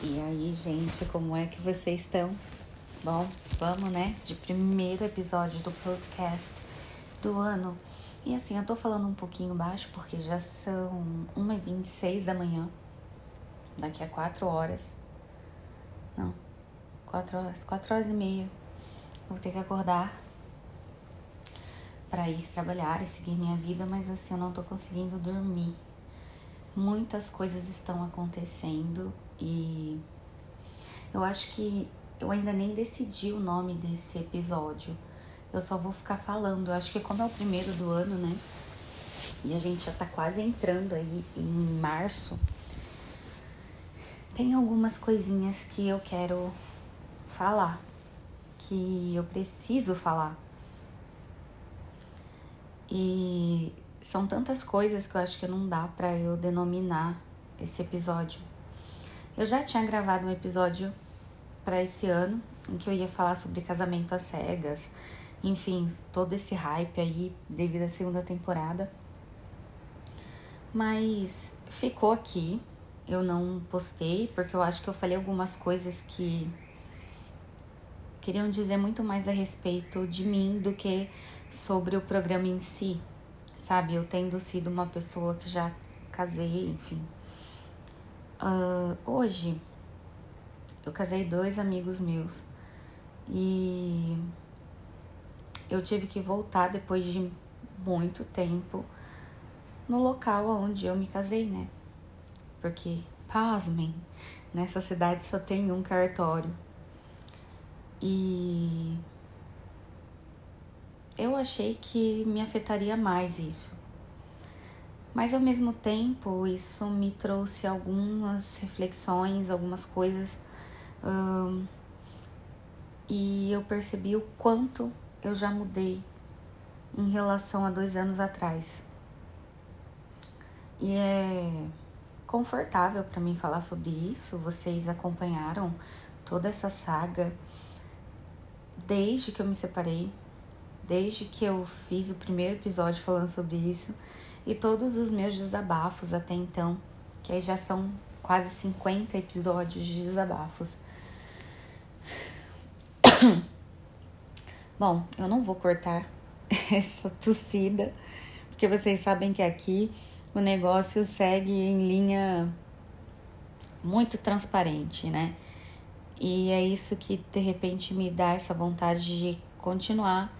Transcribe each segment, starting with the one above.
E aí, gente, como é que vocês estão? Bom, vamos, né? De primeiro episódio do podcast do ano. E assim, eu tô falando um pouquinho baixo porque já são 1h26 da manhã. Daqui a 4 horas. Não, 4 horas, 4 horas e meia. Vou ter que acordar para ir trabalhar e seguir minha vida, mas assim, eu não tô conseguindo dormir. Muitas coisas estão acontecendo e eu acho que eu ainda nem decidi o nome desse episódio. Eu só vou ficar falando. Eu acho que como é o primeiro do ano, né? E a gente já tá quase entrando aí em março. Tem algumas coisinhas que eu quero falar, que eu preciso falar. E são tantas coisas que eu acho que não dá para eu denominar esse episódio. Eu já tinha gravado um episódio para esse ano em que eu ia falar sobre casamento às cegas, enfim, todo esse hype aí devido à segunda temporada. Mas ficou aqui. Eu não postei porque eu acho que eu falei algumas coisas que queriam dizer muito mais a respeito de mim do que sobre o programa em si, sabe? Eu tendo sido uma pessoa que já casei, enfim, Uh, hoje eu casei dois amigos meus e eu tive que voltar depois de muito tempo no local onde eu me casei, né? Porque, pasmem, nessa cidade só tem um cartório. E eu achei que me afetaria mais isso. Mas ao mesmo tempo, isso me trouxe algumas reflexões, algumas coisas. Hum, e eu percebi o quanto eu já mudei em relação a dois anos atrás. E é confortável para mim falar sobre isso. Vocês acompanharam toda essa saga desde que eu me separei, desde que eu fiz o primeiro episódio falando sobre isso e todos os meus desabafos até então, que aí já são quase 50 episódios de desabafos. Bom, eu não vou cortar essa tossida, porque vocês sabem que aqui o negócio segue em linha muito transparente, né? E é isso que de repente me dá essa vontade de continuar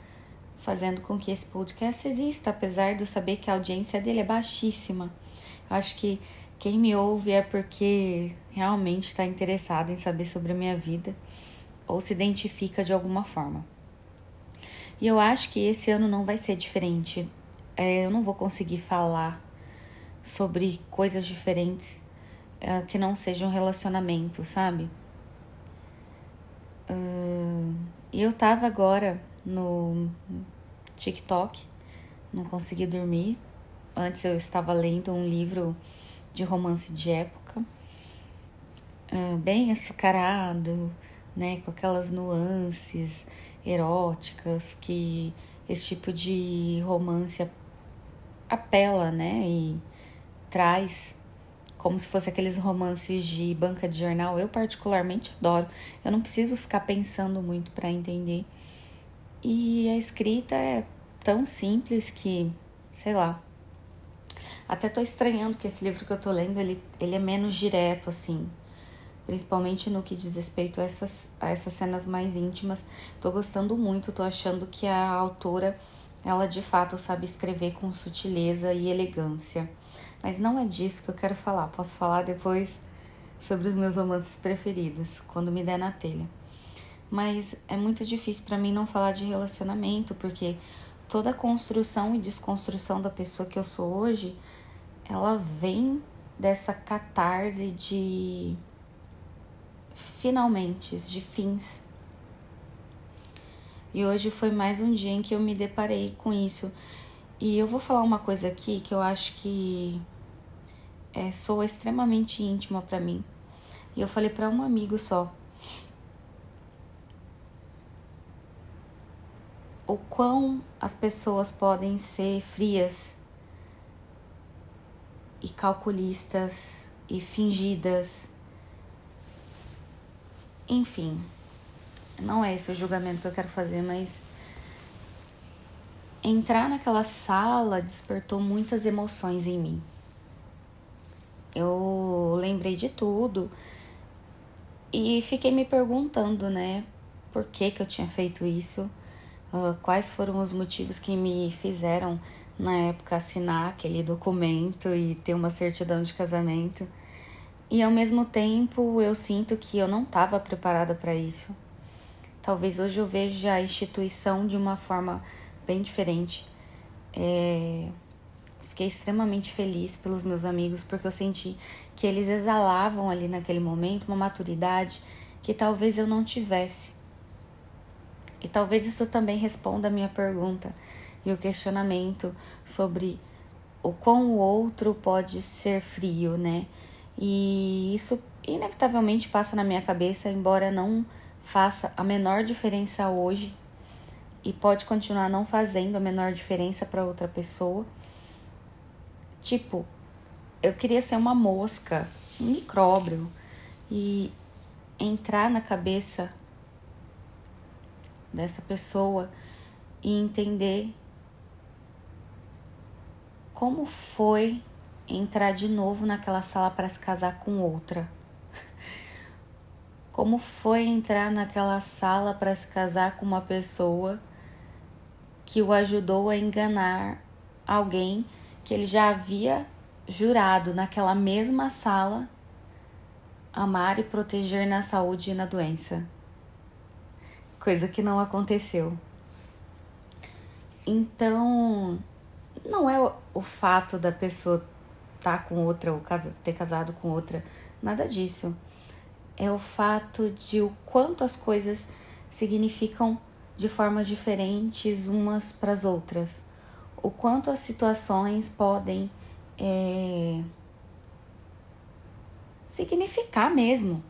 fazendo com que esse podcast exista, apesar de eu saber que a audiência dele é baixíssima. Eu acho que quem me ouve é porque realmente está interessado em saber sobre a minha vida ou se identifica de alguma forma. E eu acho que esse ano não vai ser diferente. É, eu não vou conseguir falar sobre coisas diferentes é, que não sejam relacionamento, sabe? Uh, eu tava agora no TikTok, não consegui dormir. Antes eu estava lendo um livro de romance de época, ah, bem açucarado, né, com aquelas nuances eróticas que esse tipo de romance apela, né, e traz como se fosse aqueles romances de banca de jornal. Eu particularmente adoro. Eu não preciso ficar pensando muito para entender. E a escrita é tão simples que, sei lá. Até tô estranhando que esse livro que eu tô lendo, ele, ele é menos direto, assim. Principalmente no que diz respeito a essas, a essas cenas mais íntimas. Tô gostando muito, tô achando que a autora, ela de fato sabe escrever com sutileza e elegância. Mas não é disso que eu quero falar. Posso falar depois sobre os meus romances preferidos, quando me der na telha. Mas é muito difícil para mim não falar de relacionamento, porque toda a construção e desconstrução da pessoa que eu sou hoje, ela vem dessa catarse de finalmente, de fins. E hoje foi mais um dia em que eu me deparei com isso. E eu vou falar uma coisa aqui que eu acho que é, soa extremamente íntima para mim. E eu falei para um amigo só. O quão as pessoas podem ser frias e calculistas e fingidas Enfim, não é esse o julgamento que eu quero fazer, mas entrar naquela sala despertou muitas emoções em mim. Eu lembrei de tudo e fiquei me perguntando, né, por que que eu tinha feito isso, uh, quais foram os motivos que me fizeram na época assinar aquele documento e ter uma certidão de casamento. E ao mesmo tempo eu sinto que eu não estava preparada para isso. Talvez hoje eu veja a instituição de uma forma bem diferente. É... Fiquei extremamente feliz pelos meus amigos porque eu senti que eles exalavam ali naquele momento uma maturidade que talvez eu não tivesse. E talvez isso também responda a minha pergunta e o questionamento sobre o quão o outro pode ser frio, né? E isso inevitavelmente passa na minha cabeça, embora não faça a menor diferença hoje e pode continuar não fazendo a menor diferença para outra pessoa. Tipo, eu queria ser uma mosca, um micróbio e entrar na cabeça dessa pessoa e entender como foi entrar de novo naquela sala para se casar com outra. Como foi entrar naquela sala para se casar com uma pessoa que o ajudou a enganar alguém que ele já havia jurado naquela mesma sala amar e proteger na saúde e na doença. Coisa que não aconteceu. Então, não é o fato da pessoa estar tá com outra ou ter casado com outra, nada disso. É o fato de o quanto as coisas significam de formas diferentes umas para as outras. O quanto as situações podem é, significar mesmo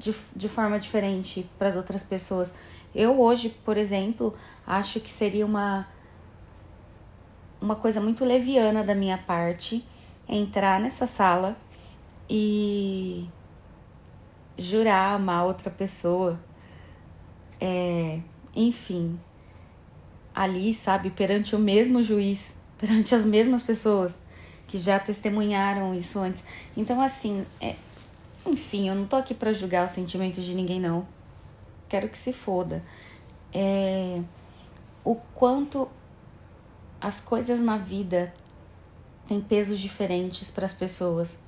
de, de forma diferente para as outras pessoas. Eu hoje, por exemplo, acho que seria uma uma coisa muito leviana da minha parte entrar nessa sala e jurar amar outra pessoa. É, enfim, ali, sabe, perante o mesmo juiz, perante as mesmas pessoas que já testemunharam isso antes. Então, assim, é, enfim, eu não tô aqui para julgar os sentimentos de ninguém, não. Quero que se foda. É, o quanto as coisas na vida têm pesos diferentes para as pessoas.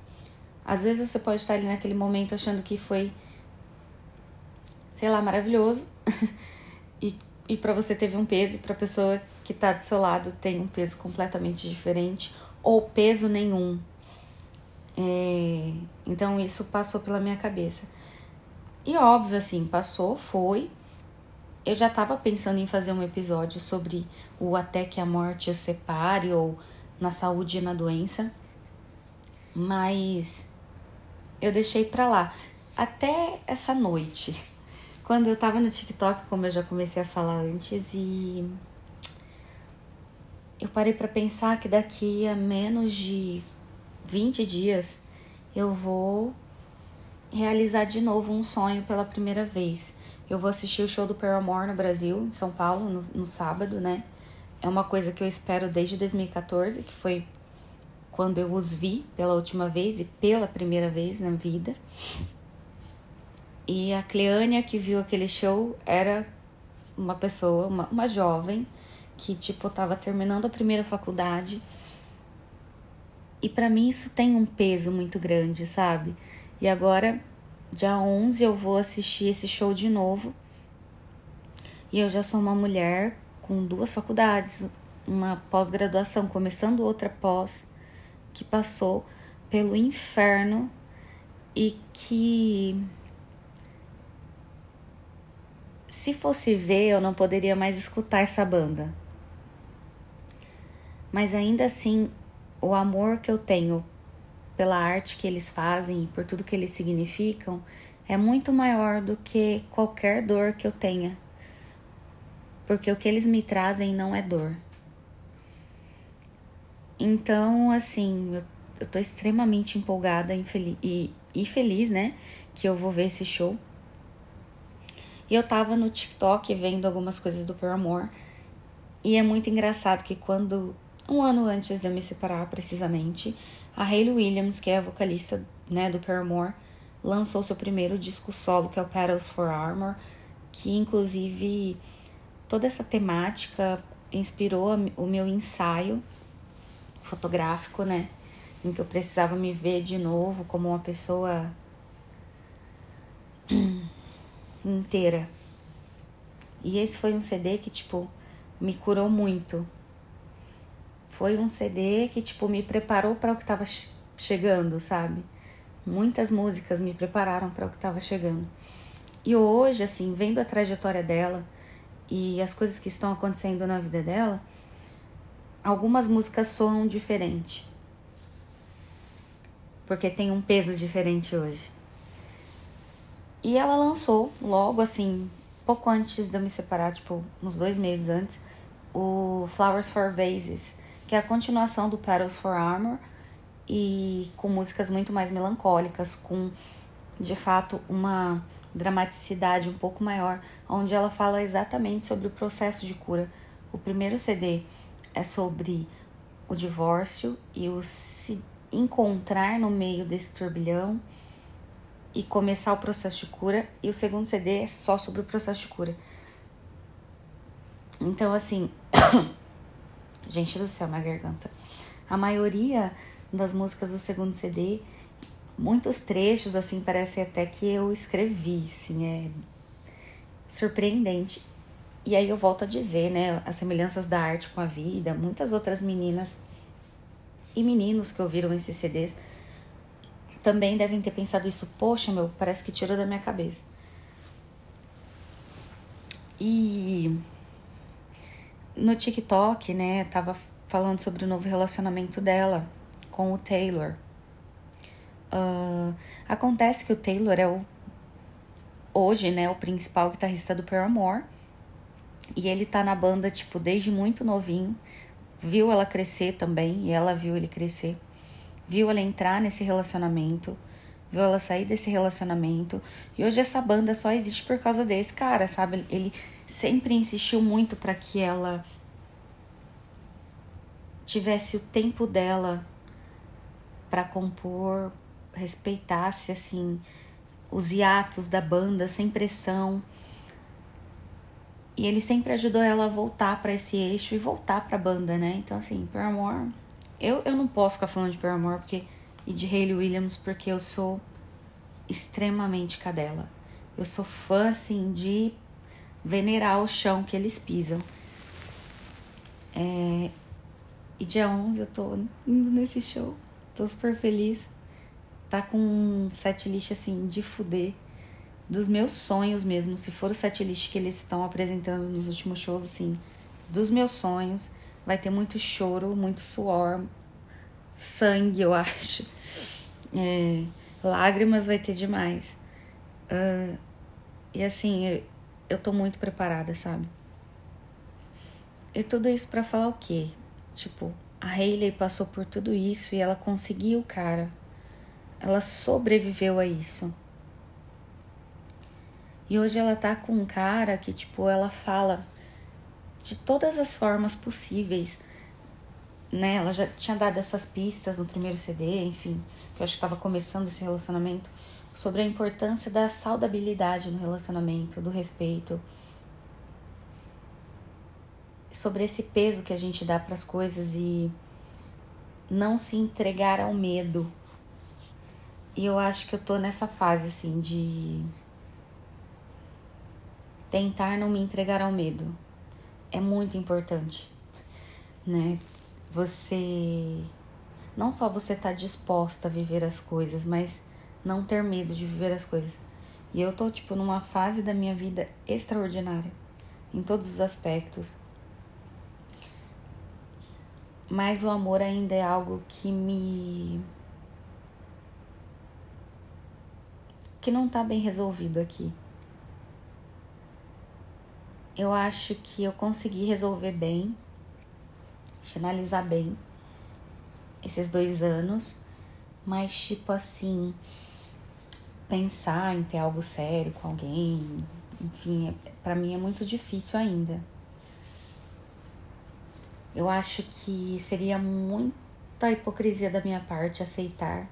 Às vezes você pode estar ali naquele momento achando que foi, sei lá, maravilhoso. e e para você teve um peso e para a pessoa que está do seu lado tem um peso completamente diferente ou peso nenhum. É, então isso passou pela minha cabeça. E óbvio, assim, passou, foi, eu já estava pensando em fazer um episódio sobre o até que a morte os separe ou na saúde e na doença, mas eu deixei para lá até essa noite. Quando eu tava no TikTok, como eu já comecei a falar antes, e eu parei para pensar que daqui a menos de 20 dias eu vou realizar de novo um sonho pela primeira vez. Eu vou assistir o show do Paramore no Brasil, em São Paulo, no, no sábado, né? É uma coisa que eu espero desde 2014, que foi quando eu os vi pela última vez e pela primeira vez na vida. E a Cleânia que viu aquele show era uma pessoa, uma, uma jovem, que tipo tava terminando a primeira faculdade. E para mim isso tem um peso muito grande, sabe? E agora Dia 11 eu vou assistir esse show de novo. E eu já sou uma mulher com duas faculdades, uma pós-graduação, começando outra pós, que passou pelo inferno e que se fosse ver, eu não poderia mais escutar essa banda. Mas ainda assim, o amor que eu tenho pela arte que eles fazem por tudo que eles significam, é muito maior do que qualquer dor que eu tenha. Porque o que eles me trazem não é dor. Então, assim, eu, eu tô extremamente empolgada e, e feliz, né? Que eu vou ver esse show. E eu tava no TikTok vendo algumas coisas do Paramore. E é muito engraçado que quando, um ano antes de eu me separar precisamente, a Hayley Williams, que é a vocalista né, do Paramore, lançou seu primeiro disco solo, que é o Petals for Armor, que inclusive toda essa temática inspirou o meu ensaio fotográfico, né? Em que eu precisava me ver de novo como uma pessoa inteira. E esse foi um CD que, tipo, me curou muito. Foi um CD que, tipo, me preparou para o que tava chegando, sabe? Muitas músicas me prepararam para o que estava chegando. E hoje, assim, vendo a trajetória dela e as coisas que estão acontecendo na vida dela, algumas músicas soam diferente. Porque tem um peso diferente hoje. E ela lançou logo assim, pouco antes de eu me separar, tipo, uns dois meses antes, o Flowers for Vases, que é a continuação do Petals for Armor e com músicas muito mais melancólicas, com de fato uma dramaticidade um pouco maior, onde ela fala exatamente sobre o processo de cura. O primeiro CD é sobre o divórcio e o se encontrar no meio desse turbilhão e começar o processo de cura, e o segundo CD é só sobre o processo de cura. Então, assim, gente do céu, minha garganta. A maioria das músicas do segundo CD, muitos trechos, assim, parece até que eu escrevi, assim, é surpreendente. E aí eu volto a dizer, né, as semelhanças da arte com a vida, muitas outras meninas e meninos que ouviram esses CDs também devem ter pensado isso. Poxa, meu, parece que tirou da minha cabeça. E no TikTok, né, tava falando sobre o novo relacionamento dela com o Taylor. Uh, acontece que o Taylor é o hoje, né, o principal guitarrista do Paramore. E ele tá na banda, tipo, desde muito novinho. Viu ela crescer também, e ela viu ele crescer viu ela entrar nesse relacionamento, viu ela sair desse relacionamento. E hoje essa banda só existe por causa desse cara, sabe? Ele sempre insistiu muito para que ela tivesse o tempo dela para compor, respeitasse assim os hiatos da banda sem pressão. E ele sempre ajudou ela a voltar para esse eixo e voltar para a banda, né? Então assim, amor eu, eu não posso ficar falando de Paramore porque, e de Hayley Williams porque eu sou extremamente cadela. Eu sou fã, assim, de venerar o chão que eles pisam. É, e dia 11 eu tô indo nesse show. Tô super feliz. Tá com um setlist, assim, de fuder. Dos meus sonhos mesmo. Se for o setlist que eles estão apresentando nos últimos shows, assim, dos meus sonhos. Vai ter muito choro, muito suor, sangue, eu acho. É, lágrimas vai ter demais. Uh, e assim, eu, tô muito preparada, sabe? E tudo isso para falar o quê? Tipo, a Hayley passou por tudo isso e ela conseguiu, cara. Ela sobreviveu a isso. E hoje ela tá com um cara que, tipo, ela fala de todas as formas possíveis. Né? Ela já tinha dado essas pistas no primeiro CD, enfim, que eu acho que estava começando esse relacionamento, sobre a importância da saudabilidade no relacionamento, do respeito, sobre esse peso que a gente dá para as coisas e não se entregar ao medo. E eu acho que eu tô nessa fase assim de tentar não me entregar ao medo é muito importante, né? Você não só você tá disposta a viver as coisas, mas não ter medo de viver as coisas. E eu tô tipo numa fase da minha vida extraordinária em todos os aspectos. Mas o amor ainda é algo que me que não tá bem resolvido aqui eu acho que eu consegui resolver bem, finalizar bem esses dois anos, mas tipo assim, pensar em ter algo sério com alguém, enfim, é, para mim é muito difícil ainda. Eu acho que seria muita hipocrisia da minha parte aceitar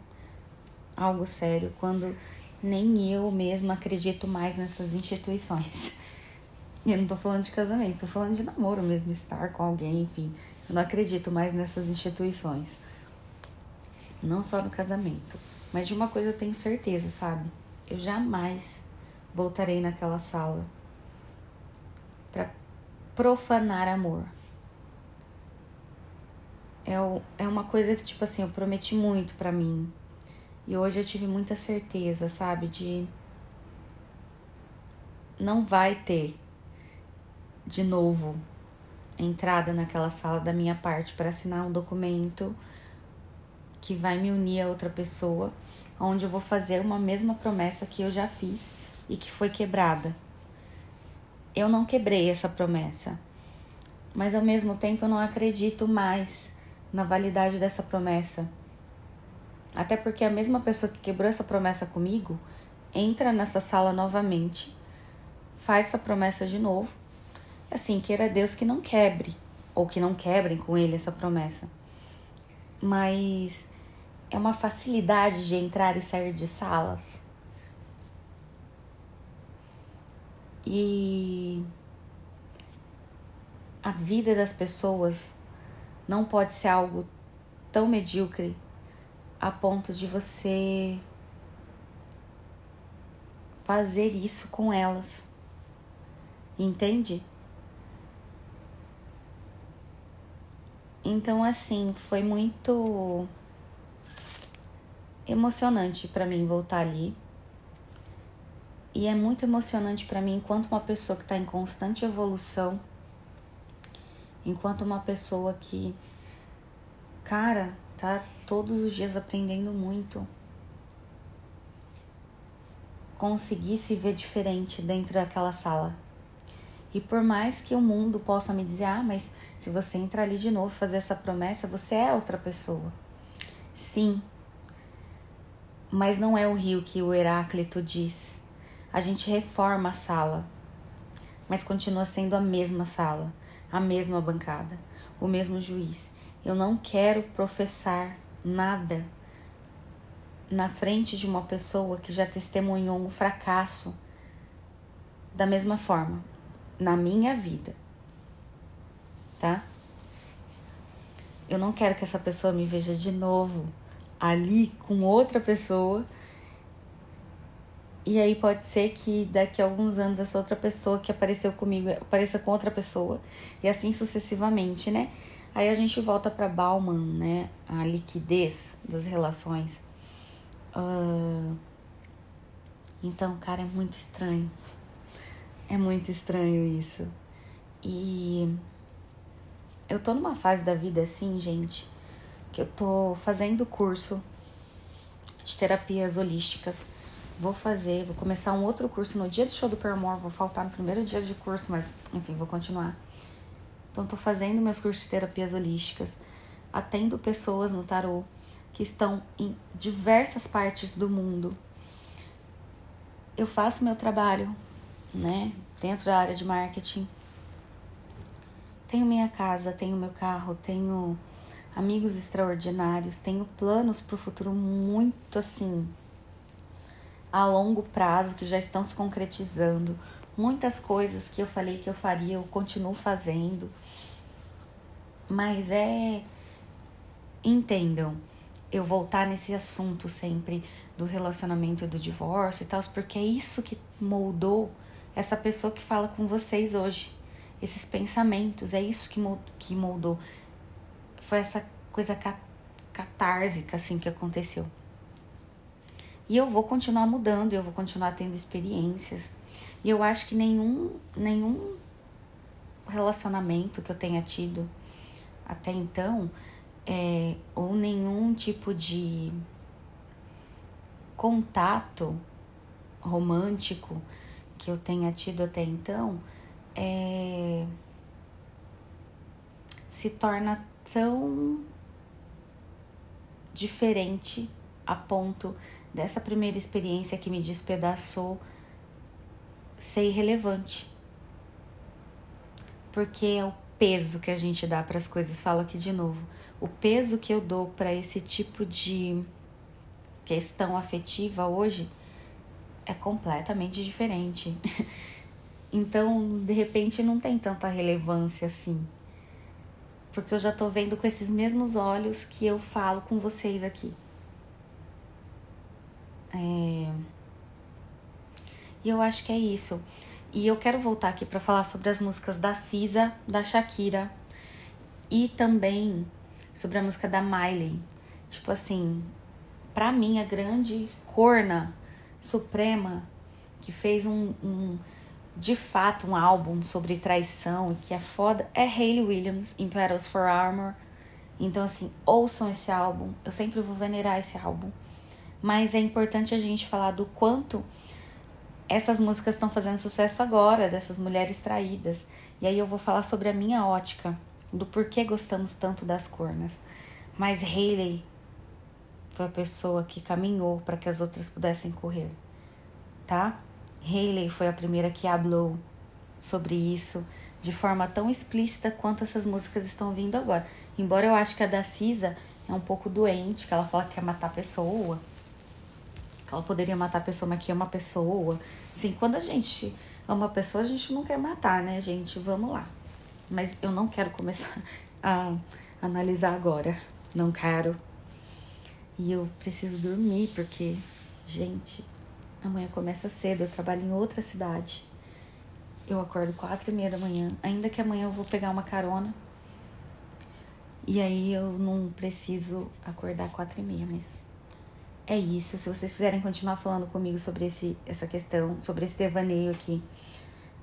algo sério quando nem eu mesma acredito mais nessas instituições. Eu não tô falando de casamento, tô falando de namoro mesmo, estar com alguém, enfim. Eu não acredito mais nessas instituições. Não só no casamento. Mas de uma coisa eu tenho certeza, sabe? Eu jamais voltarei naquela sala para profanar amor. É, é uma coisa que, tipo assim, eu prometi muito para mim. E hoje eu tive muita certeza, sabe? De. Não vai ter de novo entrada naquela sala da minha parte para assinar um documento que vai me unir a outra pessoa, onde eu vou fazer uma mesma promessa que eu já fiz e que foi quebrada. Eu não quebrei essa promessa, mas ao mesmo tempo eu não acredito mais na validade dessa promessa. Até porque a mesma pessoa que quebrou essa promessa comigo entra nessa sala novamente, faz essa promessa de novo. Assim, queira Deus que não quebre, ou que não quebrem com ele essa promessa. Mas é uma facilidade de entrar e sair de salas. E a vida das pessoas não pode ser algo tão medíocre a ponto de você fazer isso com elas. Entende? Então, assim, foi muito emocionante para mim voltar ali. E é muito emocionante para mim enquanto uma pessoa que está em constante evolução, enquanto uma pessoa que, cara, tá todos os dias aprendendo muito, conseguir se ver diferente dentro daquela sala. E por mais que o mundo possa me dizer, ah, mas se você entrar ali de novo fazer essa promessa, você é outra pessoa. Sim, mas não é o rio que o Heráclito diz. A gente reforma a sala, mas continua sendo a mesma sala, a mesma bancada, o mesmo juiz. Eu não quero professar nada na frente de uma pessoa que já testemunhou um fracasso da mesma forma na minha vida. Tá? Eu não quero que essa pessoa me veja de novo ali com outra pessoa. E aí pode ser que daqui a alguns anos essa outra pessoa que apareceu comigo apareça com outra pessoa e assim sucessivamente, né? Aí a gente volta para Bauman, né? A liquidez das relações. Uh... Então, cara, é muito estranho. É muito estranho isso. E eu tô numa fase da vida assim, gente, que eu tô fazendo curso de terapias holísticas. Vou fazer, vou começar um outro curso no dia do show do Permore, vou faltar no primeiro dia de curso, mas enfim, vou continuar. Então tô fazendo meus cursos de terapias holísticas, atendo pessoas no tarô que estão em diversas partes do mundo. Eu faço meu trabalho né? Dentro da área de marketing. Tenho minha casa, tenho meu carro, tenho amigos extraordinários, tenho planos para o futuro muito assim a longo prazo que já estão se concretizando. Muitas coisas que eu falei que eu faria, eu continuo fazendo. Mas é entendam, eu voltar nesse assunto sempre do relacionamento e do divórcio e tal, porque é isso que moldou essa pessoa que fala com vocês hoje. Esses pensamentos, é isso que moldou. Foi essa coisa catársica assim que aconteceu. E eu vou continuar mudando, eu vou continuar tendo experiências. E eu acho que nenhum nenhum relacionamento que eu tenha tido até então é, ou nenhum tipo de contato romântico que eu tenha tido até então é, se torna tão diferente a ponto dessa primeira experiência que me despedaçou ser irrelevante. Porque é o peso que a gente dá para as coisas. Falo aqui de novo. O peso que eu dou para esse tipo de questão afetiva hoje é completamente diferente. então, de repente, não tem tanta relevância assim. Porque eu já tô vendo com esses mesmos olhos que eu falo com vocês aqui. É... E eu acho que é isso. E eu quero voltar aqui para falar sobre as músicas da Cisa, da Shakira e também sobre a música da Miley. Tipo assim, pra mim a grande corna suprema que fez um, um de fato um álbum sobre traição e que é foda é Hayley Williams em Petals for Armor. Então assim, ouçam esse álbum. Eu sempre vou venerar esse álbum. Mas é importante a gente falar do quanto essas músicas estão fazendo sucesso agora, dessas mulheres traídas. E aí eu vou falar sobre a minha ótica, do porquê gostamos tanto das cornas. Mas Hayley foi a pessoa que caminhou para que as outras pudessem correr, tá? Hayley foi a primeira que falou sobre isso de forma tão explícita quanto essas músicas estão vindo agora. Embora eu acho que a da Cisa é um pouco doente, que ela fala que quer matar a pessoa, que ela poderia matar a pessoa, mas que ama a pessoa. Assim, quando a gente ama a pessoa, a gente não quer matar, né, gente? Vamos lá. Mas eu não quero começar a analisar agora. Não quero. E eu preciso dormir, porque, gente, amanhã começa cedo. Eu trabalho em outra cidade. Eu acordo quatro e meia da manhã. Ainda que amanhã eu vou pegar uma carona. E aí eu não preciso acordar quatro e meia, mas é isso. Se vocês quiserem continuar falando comigo sobre esse, essa questão, sobre esse devaneio aqui,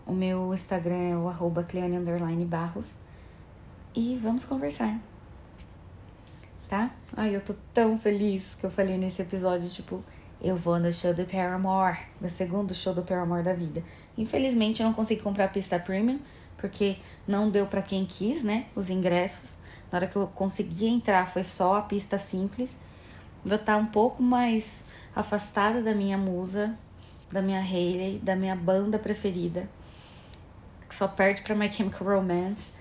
o meu Instagram é o arroba Barros. E vamos conversar. Tá? Ai, eu tô tão feliz que eu falei nesse episódio, tipo, eu vou no show do Paramore, no segundo show do Paramore da vida. Infelizmente eu não consegui comprar a pista premium, porque não deu para quem quis, né? Os ingressos. Na hora que eu consegui entrar foi só a pista simples vou estar um pouco mais afastada da minha musa, da minha Hayley, da minha banda preferida, que só perde pra My Chemical Romance,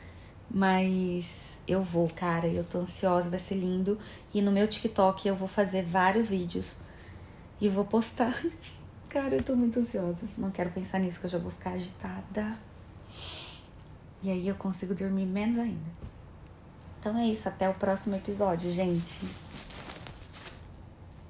mas eu vou, cara, eu tô ansiosa, vai ser lindo. E no meu TikTok eu vou fazer vários vídeos e vou postar. cara, eu tô muito ansiosa. Não quero pensar nisso, que eu já vou ficar agitada. E aí eu consigo dormir menos ainda. Então é isso, até o próximo episódio, gente.